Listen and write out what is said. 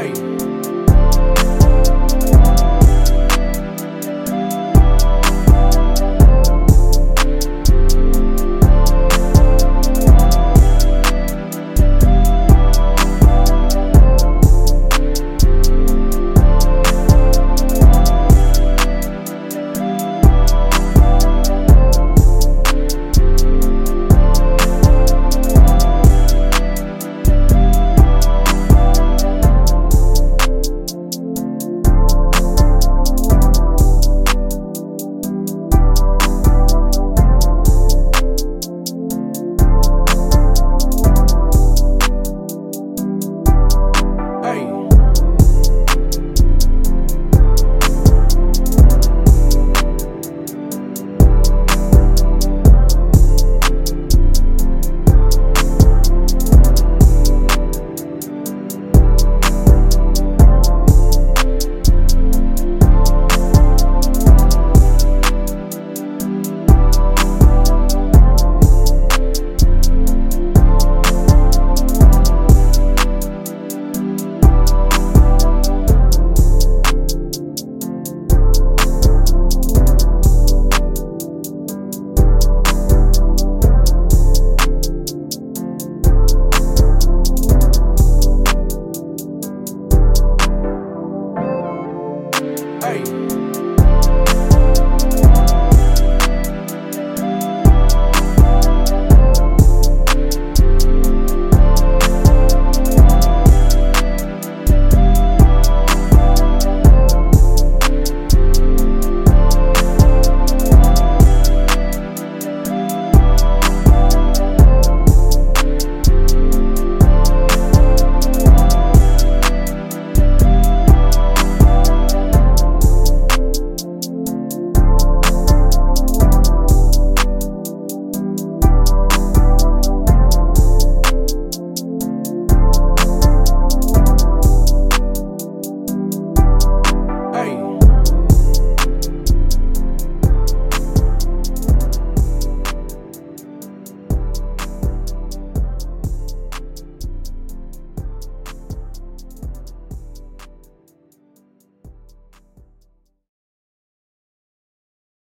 Hey.